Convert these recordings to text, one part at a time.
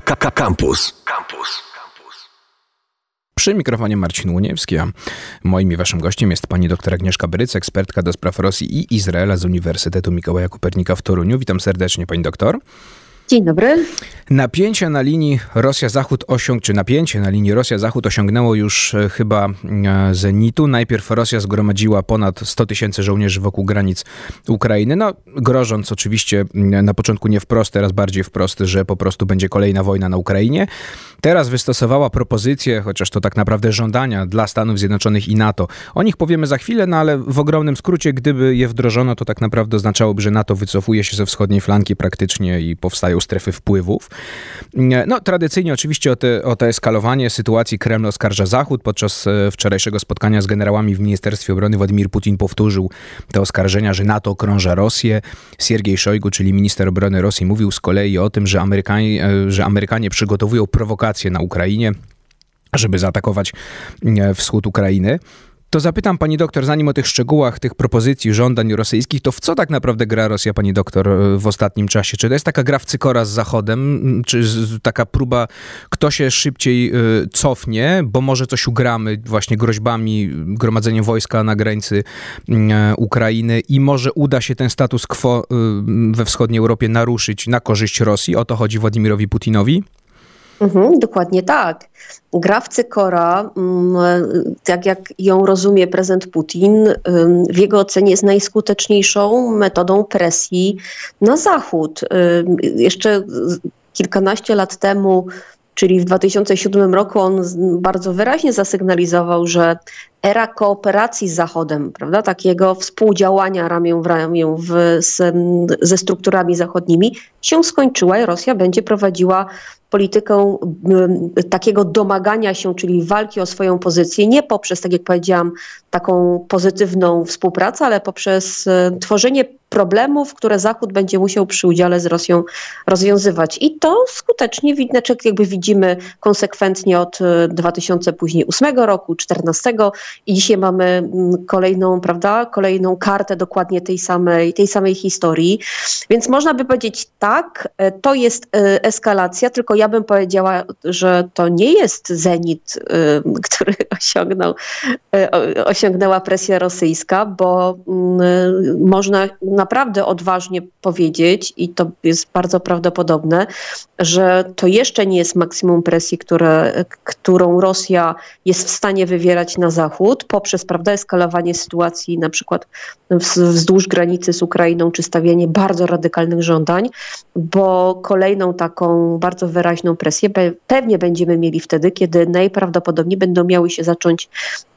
Campus. Campus. Przy mikrofonie Marcin Łuniewski, a moim i waszym gościem jest pani dr Agnieszka Bryc, ekspertka do spraw Rosji i Izraela z Uniwersytetu Mikołaja Kopernika w Toruniu. Witam serdecznie, pani doktor. Dzień dobry. Napięcie na linii Rosja-Zachód osiąg, czy napięcie na linii Rosja-Zachód osiągnęło już e, chyba e, zenitu. Najpierw Rosja zgromadziła ponad 100 tysięcy żołnierzy wokół granic Ukrainy, no grożąc oczywiście na początku nie wprost, teraz bardziej wprost, że po prostu będzie kolejna wojna na Ukrainie. Teraz wystosowała propozycję, chociaż to tak naprawdę żądania dla Stanów Zjednoczonych i NATO. O nich powiemy za chwilę, no ale w ogromnym skrócie, gdyby je wdrożono, to tak naprawdę oznaczałoby, że NATO wycofuje się ze wschodniej flanki praktycznie i powstają strefy wpływów. No, tradycyjnie oczywiście o te, o te eskalowanie sytuacji Kreml oskarża Zachód. Podczas e, wczorajszego spotkania z generałami w Ministerstwie Obrony Władimir Putin powtórzył te oskarżenia, że NATO okrąża Rosję. Siergiej Szojgu, czyli minister obrony Rosji, mówił z kolei o tym, że Amerykanie, e, że Amerykanie przygotowują prowokacje na Ukrainie żeby zaatakować e, wschód Ukrainy. To zapytam pani doktor, zanim o tych szczegółach, tych propozycji, żądań rosyjskich, to w co tak naprawdę gra Rosja, pani doktor, w ostatnim czasie? Czy to jest taka gra w cykora z Zachodem, czy taka próba, kto się szybciej y, cofnie, bo może coś ugramy właśnie groźbami, gromadzeniem wojska na granicy y, Ukrainy i może uda się ten status quo we wschodniej Europie naruszyć na korzyść Rosji? O to chodzi Władimirowi Putinowi? Mhm, dokładnie tak. Gra w cykora, mm, tak jak ją rozumie prezydent Putin, w jego ocenie jest najskuteczniejszą metodą presji na Zachód. Jeszcze kilkanaście lat temu czyli w 2007 roku on bardzo wyraźnie zasygnalizował, że era kooperacji z Zachodem, prawda, takiego współdziałania ramię w ramię w, z, ze strukturami zachodnimi się skończyła i Rosja będzie prowadziła politykę takiego domagania się, czyli walki o swoją pozycję, nie poprzez, tak jak powiedziałam, taką pozytywną współpracę, ale poprzez e, tworzenie problemów, które Zachód będzie musiał przy udziale z Rosją rozwiązywać. I to skutecznie znaczy jakby widzimy konsekwentnie od 2008 e, roku, 2014 i dzisiaj mamy mm, kolejną, prawda, kolejną kartę dokładnie tej samej, tej samej historii. Więc można by powiedzieć tak, e, to jest eskalacja, tylko ja bym powiedziała, że to nie jest zenit, który osiągnął, osiągnęła presja rosyjska, bo mm, można naprawdę odważnie powiedzieć, i to jest bardzo prawdopodobne, że to jeszcze nie jest maksimum presji, które, którą Rosja jest w stanie wywierać na Zachód poprzez prawda, eskalowanie sytuacji na przykład wzdłuż granicy z Ukrainą, czy stawianie bardzo radykalnych żądań, bo kolejną taką bardzo wyraźną presję pewnie będziemy mieli wtedy, kiedy najprawdopodobniej będą miały się zacząć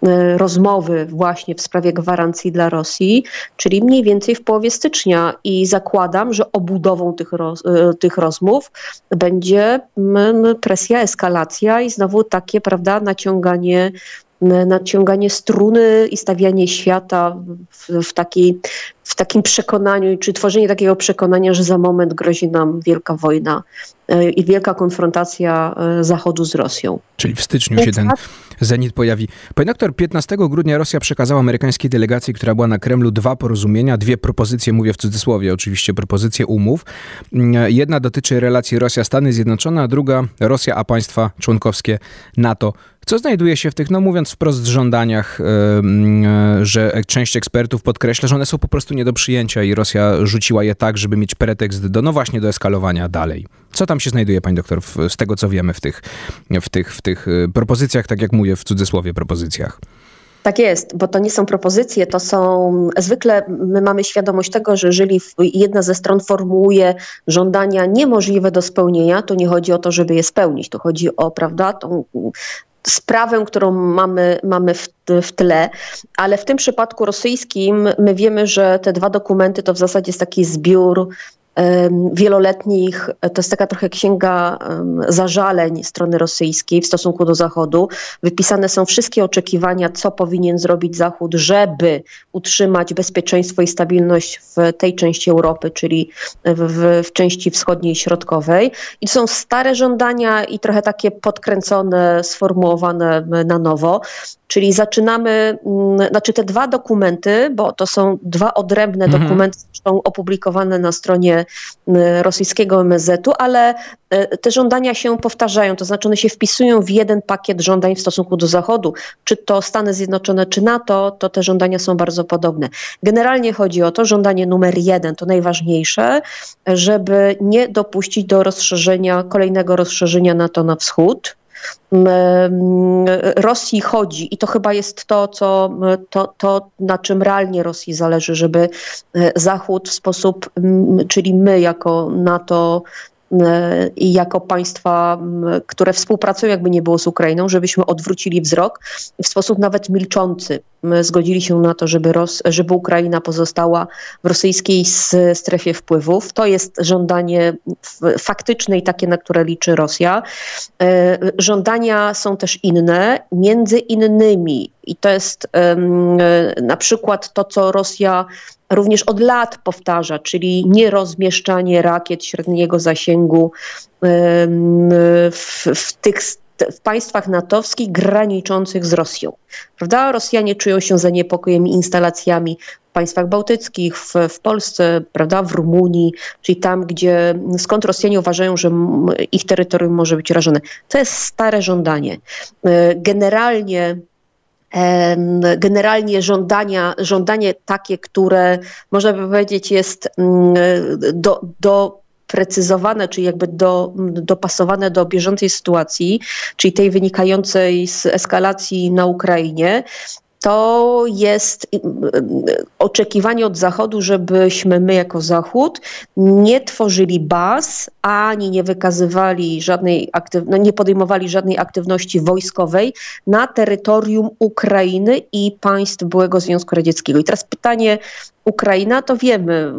e, rozmowy właśnie w sprawie gwarancji dla Rosji, czyli mniej więcej w połowie stycznia i zakładam, że obudową tych, roz, e, tych rozmów będzie presja, eskalacja i znowu takie, prawda, naciąganie naciąganie struny i stawianie świata w, w, takiej, w takim przekonaniu, czy tworzenie takiego przekonania, że za moment grozi nam wielka wojna e, i wielka konfrontacja e, Zachodu z Rosją. Czyli w styczniu się ten zenit pojawi. Pani doktor, 15 grudnia Rosja przekazała amerykańskiej delegacji, która była na Kremlu, dwa porozumienia, dwie propozycje, mówię w cudzysłowie oczywiście, propozycje umów. Jedna dotyczy relacji Rosja-Stany Zjednoczone, a druga Rosja, a państwa członkowskie NATO. Co znajduje się w tych, no mówiąc wprost, żądaniach, yy, że część ekspertów podkreśla, że one są po prostu nie do przyjęcia i Rosja rzuciła je tak, żeby mieć pretekst do, no właśnie, do eskalowania dalej. Co tam się znajduje, pani doktor, z tego co wiemy w tych, w, tych, w tych e, propozycjach, tak jak mówię, w cudzysłowie propozycjach? Tak jest, bo to nie są propozycje, to są zwykle my mamy świadomość tego, że jeżeli jedna ze stron formułuje żądania niemożliwe do spełnienia, to nie chodzi o to, żeby je spełnić. To chodzi o, prawda, tą sprawę, którą mamy, mamy w, w tle, ale w tym przypadku rosyjskim my wiemy, że te dwa dokumenty to w zasadzie jest taki zbiór wieloletnich, to jest taka trochę księga zażaleń strony rosyjskiej w stosunku do Zachodu. Wypisane są wszystkie oczekiwania, co powinien zrobić Zachód, żeby utrzymać bezpieczeństwo i stabilność w tej części Europy, czyli w, w części wschodniej i środkowej. I to są stare żądania i trochę takie podkręcone, sformułowane na nowo. Czyli zaczynamy, mm, znaczy te dwa dokumenty, bo to są dwa odrębne mhm. dokumenty, zresztą opublikowane na stronie rosyjskiego MSZ-u, ale te żądania się powtarzają, to znaczy one się wpisują w jeden pakiet żądań w stosunku do Zachodu. Czy to Stany Zjednoczone, czy NATO, to te żądania są bardzo podobne. Generalnie chodzi o to, żądanie numer jeden, to najważniejsze, żeby nie dopuścić do rozszerzenia, kolejnego rozszerzenia NATO na wschód. Rosji chodzi. I to chyba jest to, co, to, to, na czym realnie Rosji zależy, żeby e, Zachód w sposób, czyli my jako NATO i jako państwa, które współpracują, jakby nie było z Ukrainą, żebyśmy odwrócili wzrok w sposób nawet milczący. Zgodzili się na to, żeby, Ros żeby Ukraina pozostała w rosyjskiej strefie wpływów. To jest żądanie faktyczne i takie, na które liczy Rosja. E, żądania są też inne, między innymi, i to jest um, na przykład to, co Rosja również od lat powtarza, czyli nierozmieszczanie rakiet średniego zasięgu w, w tych w państwach natowskich graniczących z Rosją. Prawda? Rosjanie czują się zaniepokojeni instalacjami w państwach bałtyckich, w, w Polsce, prawda? w Rumunii, czyli tam, gdzie skąd Rosjanie uważają, że ich terytorium może być rażone. To jest stare żądanie. E, generalnie generalnie żądania, żądanie takie, które można by powiedzieć jest mm, do, do precyzowane, czyli jakby do, dopasowane do bieżącej sytuacji, czyli tej wynikającej z eskalacji na Ukrainie, to jest y, y, oczekiwanie od Zachodu, żebyśmy my jako Zachód nie tworzyli baz, ani nie wykazywali żadnej no nie podejmowali żadnej aktywności wojskowej na terytorium Ukrainy i państw byłego Związku Radzieckiego. I teraz pytanie, Ukraina, to wiemy,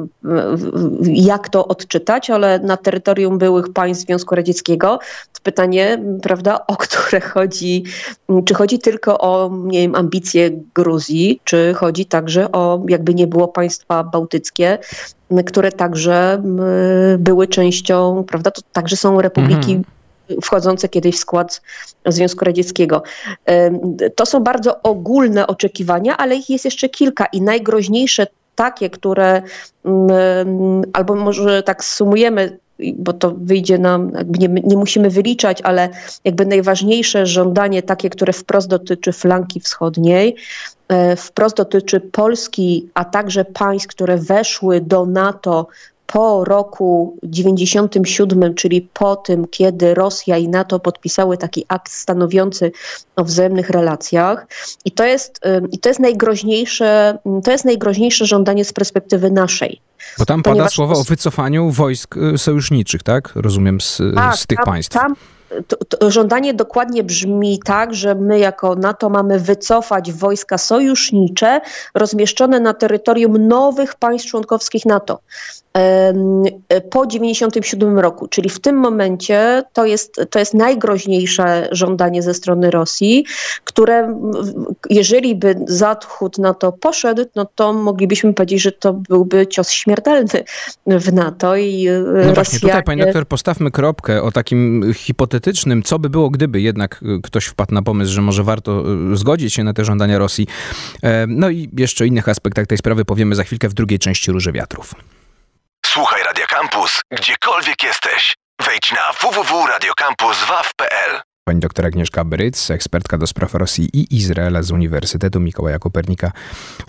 jak to odczytać, ale na terytorium byłych państw Związku Radzieckiego to pytanie, prawda, o które chodzi, czy chodzi tylko o, nie wiem, ambicje Gruzji, czy chodzi także o, jakby nie było państwa bałtyckie, które także były częścią, prawda, to także są republiki mm wchodzące kiedyś w skład Związku Radzieckiego. To są bardzo ogólne oczekiwania, ale ich jest jeszcze kilka i najgroźniejsze takie, które mm, albo może tak sumujemy, bo to wyjdzie nam, nie, nie, musimy wyliczać, ale jakby najważniejsze żądanie takie, które wprost dotyczy flanki wschodniej, e, wprost dotyczy Polski, a także państw, które weszły do NATO po roku 97, czyli po tym, kiedy Rosja i NATO podpisały taki akt stanowiący o wzajemnych relacjach. I to jest, i to jest, najgroźniejsze, to jest najgroźniejsze żądanie z perspektywy naszej. Bo tam pada słowo o wycofaniu wojsk y, sojuszniczych, tak? Rozumiem, z, tak, z tych tam, państw. Tam, to, to żądanie dokładnie brzmi tak, że my jako NATO mamy wycofać wojska sojusznicze rozmieszczone na terytorium nowych państw członkowskich NATO po 97 roku, czyli w tym momencie to jest, to jest najgroźniejsze żądanie ze strony Rosji, które jeżeli by Zachód na to poszedł, no to moglibyśmy powiedzieć, że to byłby cios śmiertelny w NATO i e, No Rosjanie... właśnie, tutaj pani doktor postawmy kropkę o takim hipotetycznym, co by było, gdyby jednak e, ktoś wpadł na pomysł, że może warto e, zgodzić się na te żądania Rosji. No i jeszcze o innych aspektach tej sprawy powiemy za chwilkę w drugiej części Róży Wiatrów. Słuchaj Radio Campus, gdziekolwiek jesteś. Wejdź na www.radiocampus.waw.pl Pani doktor Agnieszka Bryc, ekspertka do spraw Rosji i Izraela z Uniwersytetu Mikołaja Kopernika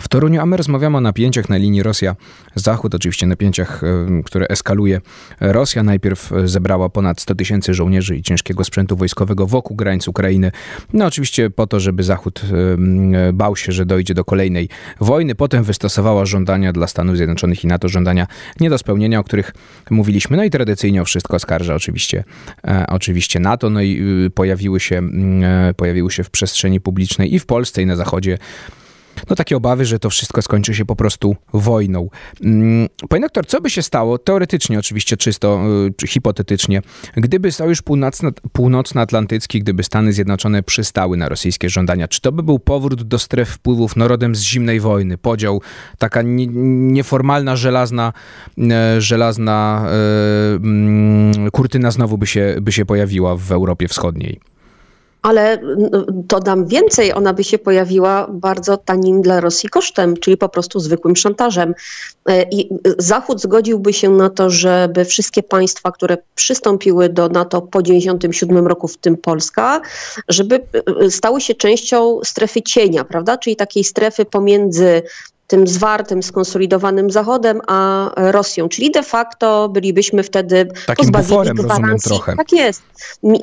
w Toruniu, a my rozmawiamy o napięciach na linii Rosja-Zachód, oczywiście napięciach, e, które eskaluje Rosja. Najpierw zebrała ponad 100 tysięcy żołnierzy i ciężkiego sprzętu wojskowego wokół granic Ukrainy. No oczywiście po to, żeby Zachód e, bał się, że dojdzie do kolejnej wojny. Potem wystosowała żądania dla Stanów Zjednoczonych i NATO, żądania nie do spełnienia, o których mówiliśmy. No i tradycyjnie o wszystko oskarża oczywiście, e, oczywiście NATO. No i po pojawiły się, mm, e, pojawiły się w przestrzeni publicznej i w Polsce, i na Zachodzie no takie obawy, że to wszystko skończy się po prostu wojną. Mm, panie doktor, co by się stało, teoretycznie oczywiście, czysto czy hipotetycznie, gdyby Sojusz Północnoatlantycki, gdyby Stany Zjednoczone przystały na rosyjskie żądania? Czy to by był powrót do stref wpływów narodem z zimnej wojny? Podział, taka nieformalna, żelazna, e, żelazna e, mm, kurtyna znowu by się, by się pojawiła w Europie Wschodniej? Ale to dam więcej, ona by się pojawiła bardzo tanim dla Rosji kosztem, czyli po prostu zwykłym szantażem. E, I Zachód zgodziłby się na to, żeby wszystkie państwa, które przystąpiły do NATO po 1997 roku, w tym Polska, żeby e, stały się częścią strefy cienia, prawda? Czyli takiej strefy pomiędzy tym zwartym, skonsolidowanym Zachodem, a Rosją. Czyli de facto bylibyśmy wtedy Takim pozbawieni gwarancji. Tak jest.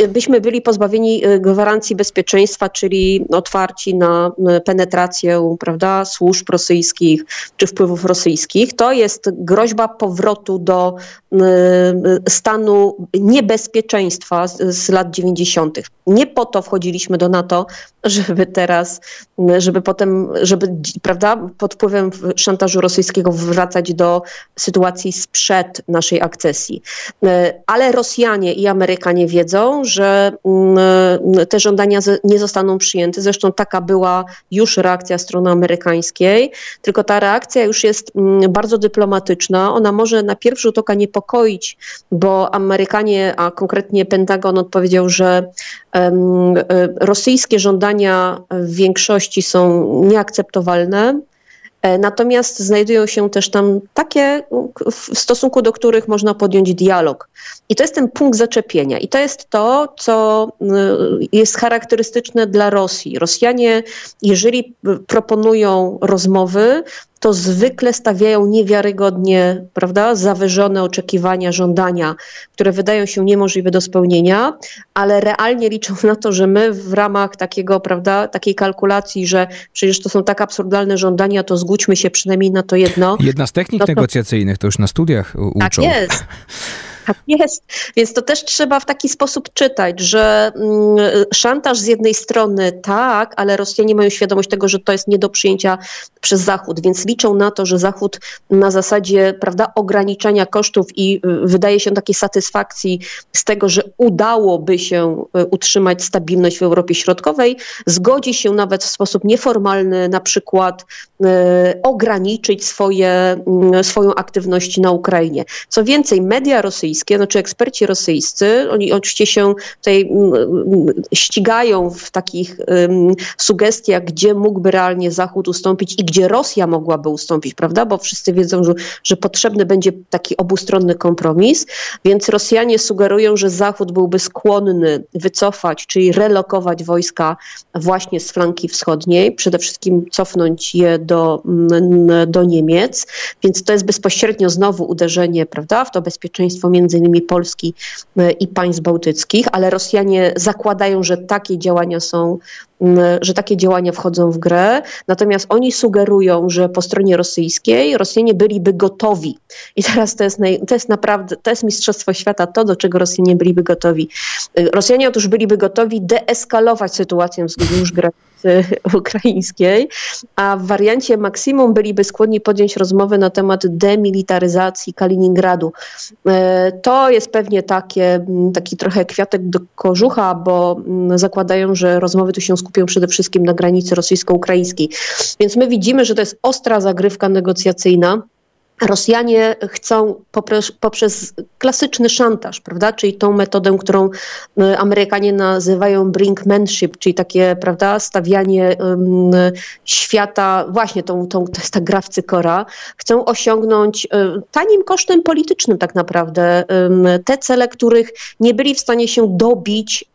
Byśmy byli pozbawieni y, gwarancji bezpieczeństwa, czyli otwarci na y, penetrację prawda, służb rosyjskich czy wpływów rosyjskich. To jest groźba powrotu do y, stanu niebezpieczeństwa z, z lat 90. Nie po to wchodziliśmy do NATO, żeby teraz, żeby potem, żeby prawda, pod wpływem wpływem szantażu rosyjskiego wracać do sytuacji sprzed naszej akcesji. E, ale Rosjanie i Amerykanie wiedzą, że mm, te żądania nie zostaną przyjęte. Zresztą taka była już reakcja strony amerykańskiej, tylko ta reakcja już jest mm, bardzo dyplomatyczna. Ona może na pierwszy rzut oka niepokoić, bo Amerykanie, a konkretnie Pentagon odpowiedział, że e, rosyjskie żądania w większości są nieakceptowalne. E, natomiast znajdują się też tam takie, w stosunku do których można podjąć dialog. I to jest ten punkt zaczepienia. I to jest to, co y, jest charakterystyczne dla Rosji. Rosjanie, jeżeli proponują rozmowy, to zwykle stawiają niewiarygodnie, prawda, zawyżone oczekiwania, żądania, które wydają się niemożliwe do spełnienia, ale realnie liczą na to, że my w ramach takiego, prawda, takiej kalkulacji, że przecież to są tak absurdalne żądania, to zgódźmy się przynajmniej na to jedno. Jedna z technik no to, negocjacyjnych to już na studiach uczą. Tak jest. Tak jest. Więc to też trzeba w taki sposób czytać, że mm, szantaż z jednej strony tak, ale Rosjanie mają świadomość tego, że to jest nie do przyjęcia przez Zachód, więc liczą na to, że Zachód na zasadzie prawda, ograniczania kosztów i y, wydaje się takiej satysfakcji z tego, że udałoby się y, utrzymać stabilność w Europie Środkowej, zgodzi się nawet w sposób nieformalny na przykład y, ograniczyć swoje, y, swoją aktywność na Ukrainie. Co więcej, media rosyjskie rosyjskie, znaczy eksperci rosyjscy, oni oczywiście się tutaj mm, mm, ścigają w takich sugestiach, gdzie mógłby realnie Zachód ustąpić i gdzie Rosja mogłaby ustąpić, prawda? Bo wszyscy wiedzą, że, że potrzebny będzie taki obustronny kompromis, więc Rosjanie sugerują, że Zachód byłby skłonny wycofać, czyli relokować wojska właśnie z flanki wschodniej, przede wszystkim cofnąć je do, mm, do Niemiec, więc to jest bezpośrednio znowu uderzenie, prawda, w to bezpieczeństwo między między innymi Polski e, i państw bałtyckich, ale Rosjanie zakładają, że takie działania są że takie działania wchodzą w grę, natomiast oni sugerują, że po stronie rosyjskiej Rosjanie byliby gotowi. I teraz to jest, naj, to jest naprawdę, to jest mistrzostwo świata, to do czego Rosjanie byliby gotowi. Rosjanie otóż byliby gotowi deeskalować sytuację wzdłuż granicy ukraińskiej, a w wariancie maksimum byliby skłonni podjąć rozmowę na temat demilitaryzacji Kaliningradu. E, to jest pewnie takie, taki trochę kwiatek do kożucha, bo zakładają, że rozmowy tu się skupią przede wszystkim na granicy rosyjsko-ukraińskiej. Więc my widzimy, że to jest ostra zagrywka negocjacyjna. Rosjanie chcą poprzez, poprzez, klasyczny szantaż, prawda, czyli tą metodę, którą y, Amerykanie nazywają brinkmanship, czyli takie, prawda, stawianie um, świata, właśnie tą, tą, to jest ta gra w cykora, chcą osiągnąć um, tanim kosztem politycznym tak naprawdę um, te cele, których nie byli w stanie się dobić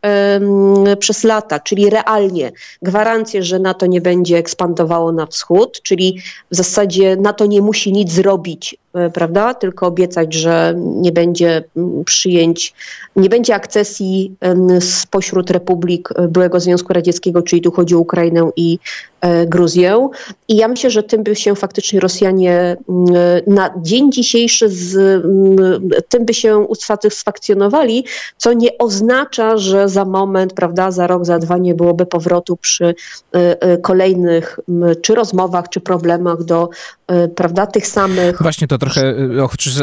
przez lata, czyli realnie gwarancję, że NATO nie będzie ekspandowało na wschód, czyli w zasadzie NATO nie musi nic zrobić, E, prawda? Tylko obiecać, że nie będzie mm, przyjęć, nie będzie akcesji spośród republik e, byłego Związku Radzieckiego, czyli tu chodzi o Ukrainę i e, Gruzję. I ja myślę, że tym by się faktycznie Rosjanie mm, na dzień dzisiejszy z mm, tym by się usatysfakcjonowali, co nie oznacza, że za moment, prawda, za rok, za dwa nie byłoby powrotu przy kolejnych czy rozmowach, czy problemach do prawda, tych samych Właśnie to trochę,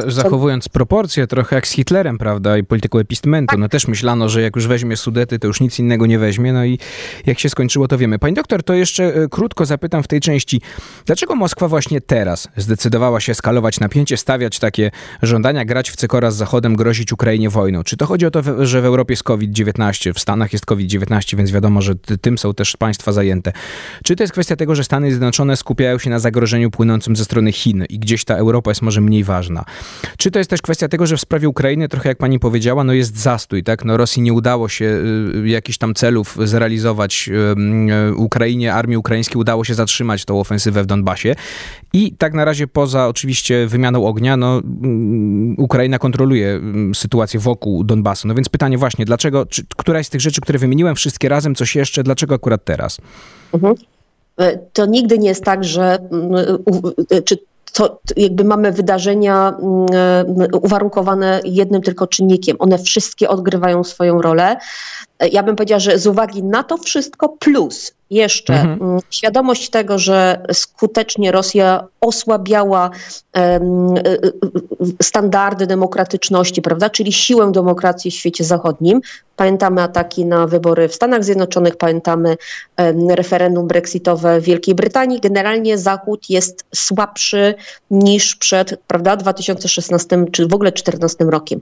zachowując proporcje, trochę jak z Hitlerem, prawda, i polityką epistmentu. No też myślano, że jak już weźmie Sudety, to już nic innego nie weźmie, no i jak się skończyło, to wiemy. Pani doktor, to jeszcze krótko zapytam w tej części, dlaczego Moskwa właśnie teraz zdecydowała się skalować napięcie, stawiać takie żądania, grać w cykora z Zachodem, grozić Ukrainie wojną? Czy to chodzi o to, że w Europie jest COVID-19, w Stanach jest COVID-19, więc wiadomo, że tym są też państwa zajęte. Czy to jest kwestia tego, że Stany Zjednoczone skupiają się na zagrożeniu płynącym ze strony Chin i gdzieś ta Europa jest może mniej ważna? Czy to jest też kwestia tego, że w sprawie Ukrainy, trochę jak pani powiedziała, no jest zastój, tak? No Rosji nie udało się y, jakichś tam celów zrealizować y, Ukrainie, armii ukraińskiej udało się zatrzymać tą ofensywę w Donbasie i tak na razie poza oczywiście wymianą ognia, no mm, Ukraina kontroluje sytuację wokół Donbasu. No więc pytanie właśnie, dlaczego, czy, któraś z tych rzeczy, które wymieniłem, wszystkie razem, coś jeszcze, dlaczego akurat teraz? Mhm. E, to nigdy nie jest tak, że mm, czy to jakby mamy wydarzenia mm, e, uwarunkowane jednym tylko czynnikiem. One wszystkie odgrywają swoją rolę. Ja bym powiedziała, że z uwagi na to wszystko plus jeszcze mhm. Mm, świadomość tego, że skutecznie Rosja osłabiała um, standardy demokratyczności, prawda, czyli siłę demokracji w świecie zachodnim. Pamiętamy ataki na wybory w Stanach Zjednoczonych, pamiętamy um, referendum brexitowe w Wielkiej Brytanii. Generalnie Zachód jest słabszy niż przed prawda, 2016 czy w ogóle 2014 rokiem.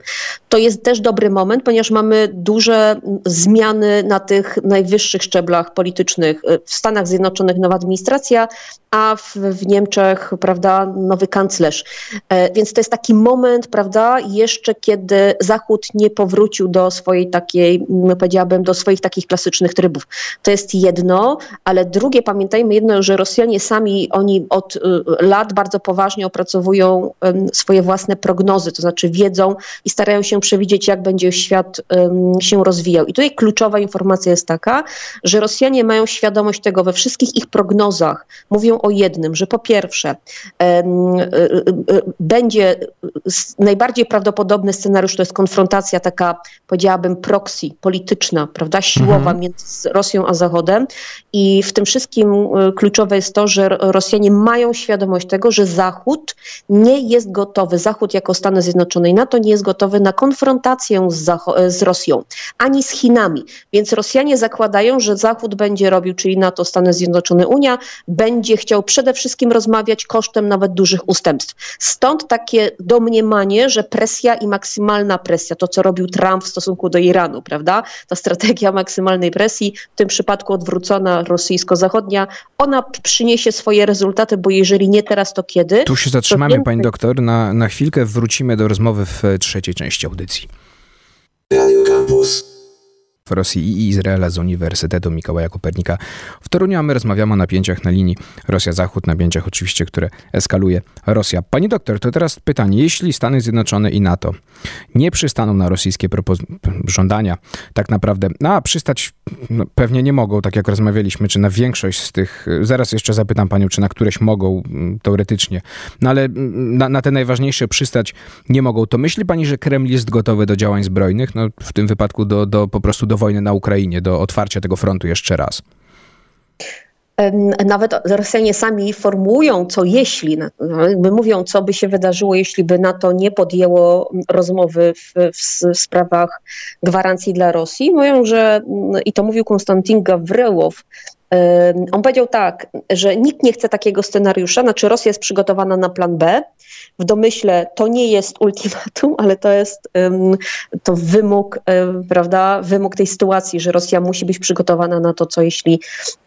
To jest też dobry moment, ponieważ mamy duże zmiany na tych najwyższych szczeblach politycznych w Stanach Zjednoczonych nowa administracja, a w, w Niemczech, prawda, nowy kanclerz. E, więc to jest taki moment, prawda, jeszcze kiedy Zachód nie powrócił do swojej takiej, powiedziałabym, do swoich takich klasycznych trybów. To jest jedno, ale drugie, pamiętajmy jedno, że Rosjanie sami, oni od y, lat bardzo poważnie opracowują swoje własne prognozy, to znaczy wiedzą i starają się przewidzieć, jak będzie świat się rozwijał. I tutaj kluczowa informacja jest taka, że Rosjanie mają świadomość tego we wszystkich ich prognozach, mówią o jednym, że po pierwsze e, e, e, będzie najbardziej prawdopodobny scenariusz to jest konfrontacja taka, powiedziałabym, proxy, polityczna, prawda, siłowa mhm. między Rosją a Zachodem i w tym wszystkim kluczowe jest to, że Rosjanie mają świadomość tego, że Zachód nie jest gotowy, Zachód jako Stany Zjednoczone i NATO nie jest gotowy na konfrontację z, z Rosją, ani z Chinami. Więc Rosjanie zakładają, że Zachód będzie robił, czyli NATO, Stany Zjednoczone, Unia, będzie chciał przede wszystkim rozmawiać kosztem nawet dużych ustępstw. Stąd takie domniemanie, że presja i maksymalna presja, to co robił Trump w stosunku do Iranu, prawda? Ta strategia maksymalnej presji, w tym przypadku odwrócona rosyjsko-zachodnia, ona przyniesie swoje rezultaty, bo jeżeli nie teraz, to kiedy? Tu się zatrzymamy, więcej... pani doktor, na, na chwilkę wrócimy do rozmowy w trzeciej części audycji. Radio Campus w Rosji i Izraela z Uniwersytetu Mikołaja Kopernika. W Toruniu, a my rozmawiamy o napięciach na linii Rosja-Zachód, napięciach oczywiście, które eskaluje Rosja. Pani doktor, to teraz pytanie, jeśli Stany Zjednoczone i NATO nie przystaną na rosyjskie żądania, tak naprawdę, no, a przystać no, pewnie nie mogą, tak jak rozmawialiśmy, czy na większość z tych, zaraz jeszcze zapytam panią, czy na któreś mogą mm, teoretycznie, no ale mm, na, na te najważniejsze przystać nie mogą, to myśli pani, że Kreml jest gotowy do działań zbrojnych, no w tym wypadku do, do po prostu do do wojny na Ukrainie, do otwarcia tego frontu jeszcze raz? Nawet Rosjanie sami formułują, co jeśli, jakby mówią, co by się wydarzyło, jeśli by NATO nie podjęło rozmowy w, w, sprawach gwarancji dla Rosji. Mówią, że, i to mówił Konstantin Gawryłow, on powiedział tak, że nikt nie chce takiego scenariusza, znaczy Rosja jest przygotowana na plan B. W domyśle to nie jest ultimatum, ale to jest to wymóg, prawda, wymóg tej sytuacji, że Rosja musi być przygotowana na to, co jeśli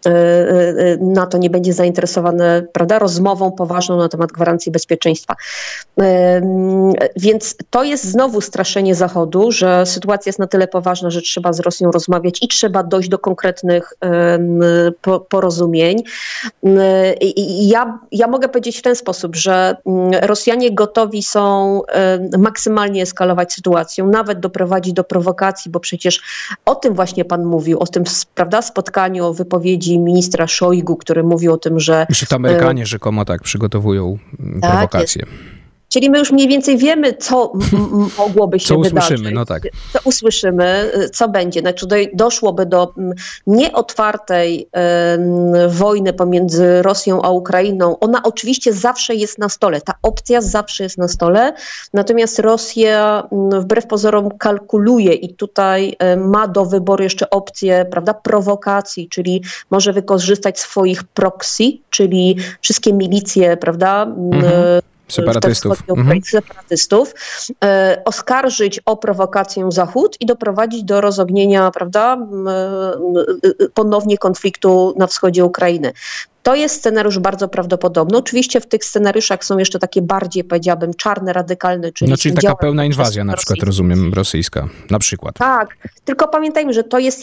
e, e, NATO nie będzie zainteresowane, prawda, rozmową poważną na temat gwarancji bezpieczeństwa. Więc to jest znowu straszenie Zachodu, że sytuacja jest na tyle poważna, że trzeba z Rosją rozmawiać i trzeba dojść do konkretnych porozumień. Ja, ja mogę powiedzieć w ten sposób, że mm, Rosjanie gotowi są maksymalnie eskalować sytuację, nawet doprowadzić do prowokacji, bo przecież o tym właśnie pan mówił, o tym prawda, spotkaniu, o wypowiedzi ministra Szojgu, który mówił o tym, że... Że to Amerykanie rzekomo tak przygotowują tak prowokacje. Jest Czyli my już mniej więcej wiemy, co mogłoby się co wydarzyć. Usłyszymy, no tak. Co usłyszymy, co będzie. Znaczy do, doszłoby do nieotwartej y, wojny pomiędzy Rosją a Ukrainą. Ona oczywiście zawsze jest na stole. Ta opcja zawsze jest na stole. Natomiast Rosja wbrew pozorom kalkuluje i tutaj y, ma do wyboru jeszcze opcję prawda, prowokacji, czyli może wykorzystać swoich proxy, czyli wszystkie milicje, prawda? Mhm separatystów, mhm. separatystów e, oskarżyć o prowokację Zachód i doprowadzić do rozognienia, prawda, ponownie konfliktu na wschodzie Ukrainy. To jest scenariusz bardzo prawdopodobny. Oczywiście w tych scenariuszach są jeszcze takie bardziej, powiedziałabym, czarne, radykalne, czyli... No, czyli taka pełna inwazja na przykład, rozumiem, rosyjska, na przykład. Tak, tylko pamiętajmy, że to jest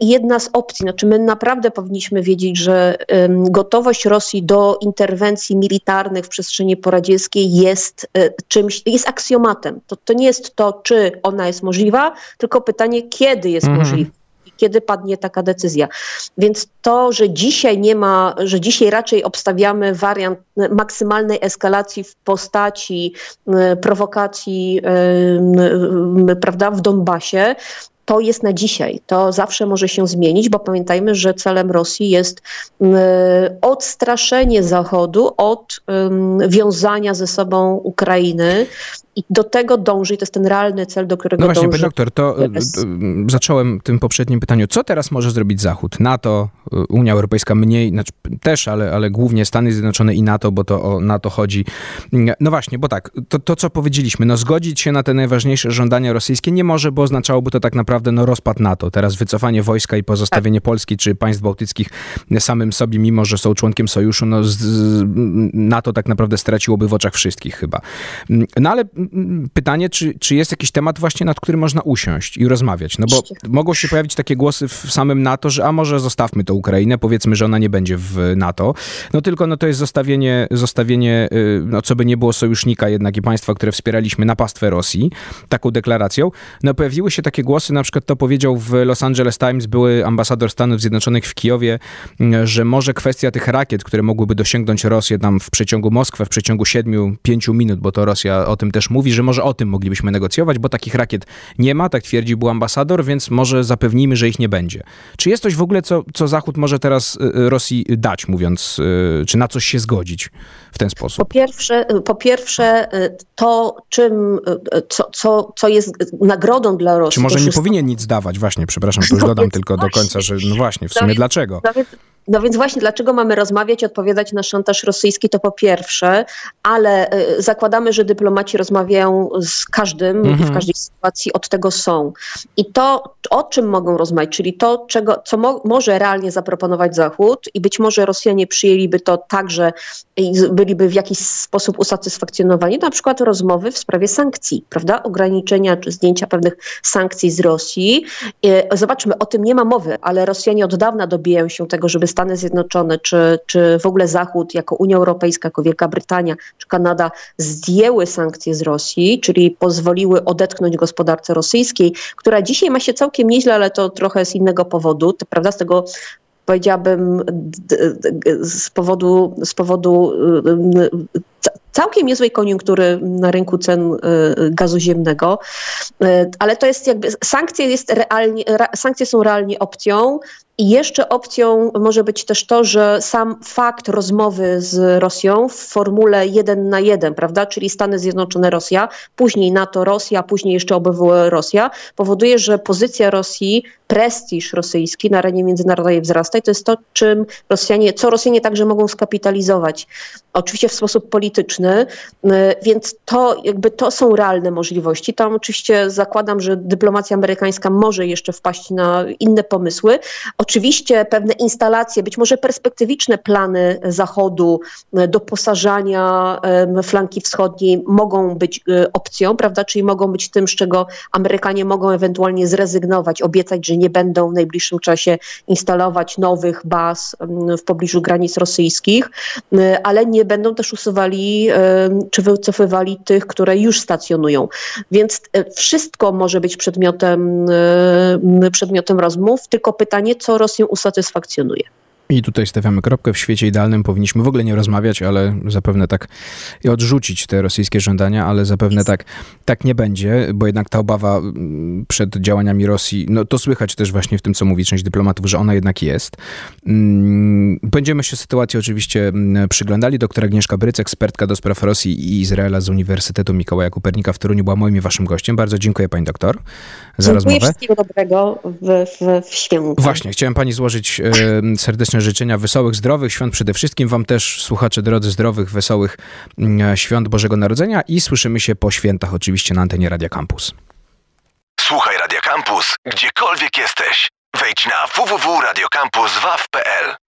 jedna z opcji. Znaczy my naprawdę powinniśmy wiedzieć, że gotowość Rosji do interwencji militarnych w przestrzeni poradzieckiej jest y, czymś, jest aksjomatem. To, to nie jest to, czy ona jest możliwa, tylko pytanie, kiedy jest mhm. możliwa kiedy padnie taka decyzja. Więc to, że dzisiaj nie ma, że dzisiaj raczej obstawiamy wariant maksymalnej eskalacji w postaci e, prowokacji e, prawda, w Donbasie, to jest na dzisiaj. To zawsze może się zmienić, bo pamiętajmy, że celem Rosji jest odstraszenie Zachodu od wiązania ze sobą Ukrainy i do tego dąży, i to jest ten realny cel, do którego no właśnie, dąży. doktor, to, to zacząłem tym poprzednim pytaniu. Co teraz może zrobić Zachód? NATO, y, Unia Europejska mniej, znaczy też, ale, ale głównie Stany Zjednoczone i NATO, bo to o NATO chodzi. No właśnie, bo tak, to, to co powiedzieliśmy, no zgodzić się na te najważniejsze żądania rosyjskie nie może, bo oznaczałoby to tak naprawdę no, rozpad NATO. Teraz wycofanie wojska i pozostawienie tak. Polski czy państw bałtyckich samym sobie, mimo że są członkiem sojuszu, no z, z, NATO tak naprawdę straciłoby w oczach wszystkich chyba. No ale pytanie, czy, czy jest jakiś temat właśnie, nad którym można usiąść i rozmawiać? No bo mogą się pojawić takie głosy w samym NATO, że a może zostawmy to Ukrainę, powiedzmy, że ona nie będzie w NATO. No tylko no to jest zostawienie, zostawienie y, no co by nie było sojusznika jednak i państwa, które wspieraliśmy na pastwę Rosji, taką deklaracją. No pojawiły się takie głosy, na przykład to powiedział w Los Angeles Times były ambasador Stanów Zjednoczonych w Kijowie, y, że może kwestia tych rakiet, które mogłyby dosięgnąć Rosję tam w przeciągu Moskwę w przeciągu 7-5 minut, bo to Rosja o tym też mówi, że może o tym moglibyśmy negocjować, bo takich rakiet nie ma, tak twierdził był ambasador, więc może zapewnimy, że ich nie będzie. Czy jest coś w ogóle, co, co Zachód może teraz y, y, Rosji dać, mówiąc, y, czy na coś się zgodzić w ten sposób? Po pierwsze, po pierwsze to, czym, co, co, co jest nagrodą dla Rosji. Czy może nie powinien nic dawać? Właśnie, przepraszam, to już no dodam tylko do końca, że no właśnie, w sumie dlaczego? No więc właśnie dlaczego mamy rozmawiać, odpowiadać na szantaż rosyjski, to po pierwsze, ale y, zakładamy, że dyplomaci rozmawiają z każdym mhm. w każdej sytuacji, od tego są. I to, o czym mogą rozmawiać, czyli to, czego, co mo może realnie zaproponować Zachód i być może Rosjanie przyjęliby to także i byliby w jakiś sposób usatysfakcjonowani, na przykład rozmowy w sprawie sankcji, prawda, ograniczenia czy zdjęcia pewnych sankcji z Rosji. Y, zobaczmy, o tym nie ma mowy, ale Rosjanie od dawna dobijają się tego, żeby Stany Zjednoczone, czy, czy w ogóle Zachód, jako Unia Europejska, jako Wielka Brytania, czy Kanada zdjęły sankcje z Rosji, czyli pozwoliły odetchnąć gospodarce rosyjskiej, która dzisiaj ma się całkiem nieźle, ale to trochę z innego powodu, prawda, z tego powiedziałabym z powodu, z powodu całkiem niezłej koniunktury na rynku cen y, gazu ziemnego, y, ale to jest jakby, sankcje, jest realnie, sankcje są realnie opcją i jeszcze opcją może być też to, że sam fakt rozmowy z Rosją w formule jeden na jeden, prawda, czyli Stany Zjednoczone Rosja, później NATO Rosja, później jeszcze OBWE Rosja, powoduje, że pozycja Rosji, prestiż rosyjski na arenie międzynarodowej wzrasta i to jest to, czym Rosjanie, co Rosjanie także mogą skapitalizować. Oczywiście w sposób polityczny, y, więc to jakby to są realne możliwości. Tam oczywiście zakładam, że dyplomacja amerykańska może jeszcze wpaść na inne pomysły. Oczywiście pewne instalacje, być może perspektywiczne plany Zachodu e, doposażania flanki wschodniej mogą być opcją, prawda? Czyli mogą być tym, z czego Amerykanie mogą ewentualnie zrezygnować, obiecać, że nie będą w najbliższym czasie instalować nowych baz w pobliżu granic rosyjskich, ale nie będą też usuwali czy wycofywali tych, które już stacjonują. Więc wszystko może być przedmiotem, przedmiotem rozmów, tylko pytanie, co Rosję usatysfakcjonuje. I tutaj stawiamy kropkę. W świecie idealnym powinniśmy w ogóle nie rozmawiać, ale zapewne tak i odrzucić te rosyjskie żądania, ale zapewne tak, tak nie będzie, bo jednak ta obawa mm, przed działaniami Rosji, no to słychać też właśnie w tym, co mówi część dyplomatów, że ona jednak jest. Mm, będziemy się sytuacji oczywiście mm, przyglądali. Doktor Agnieszka Bryc, ekspertka do spraw Rosji i Izraela z Uniwersytetu Mikołaja Kopernika w Toruniu, była moim i waszym gościem. Bardzo dziękuję pani doktor za Dziękuję rozmowę. wszystkiego dobrego w, w, w święta. Właśnie, chciałem pani złożyć e, życzenia wesołych, zdrowych świąt przede wszystkim. Wam też, słuchacze drodzy, zdrowych, wesołych mm, świąt Bożego Narodzenia i słyszymy się po świętach oczywiście na antenie Radia Campus. Słuchaj Radia Campus, gdziekolwiek jesteś. Wejdź na www.radiocampus.waw.pl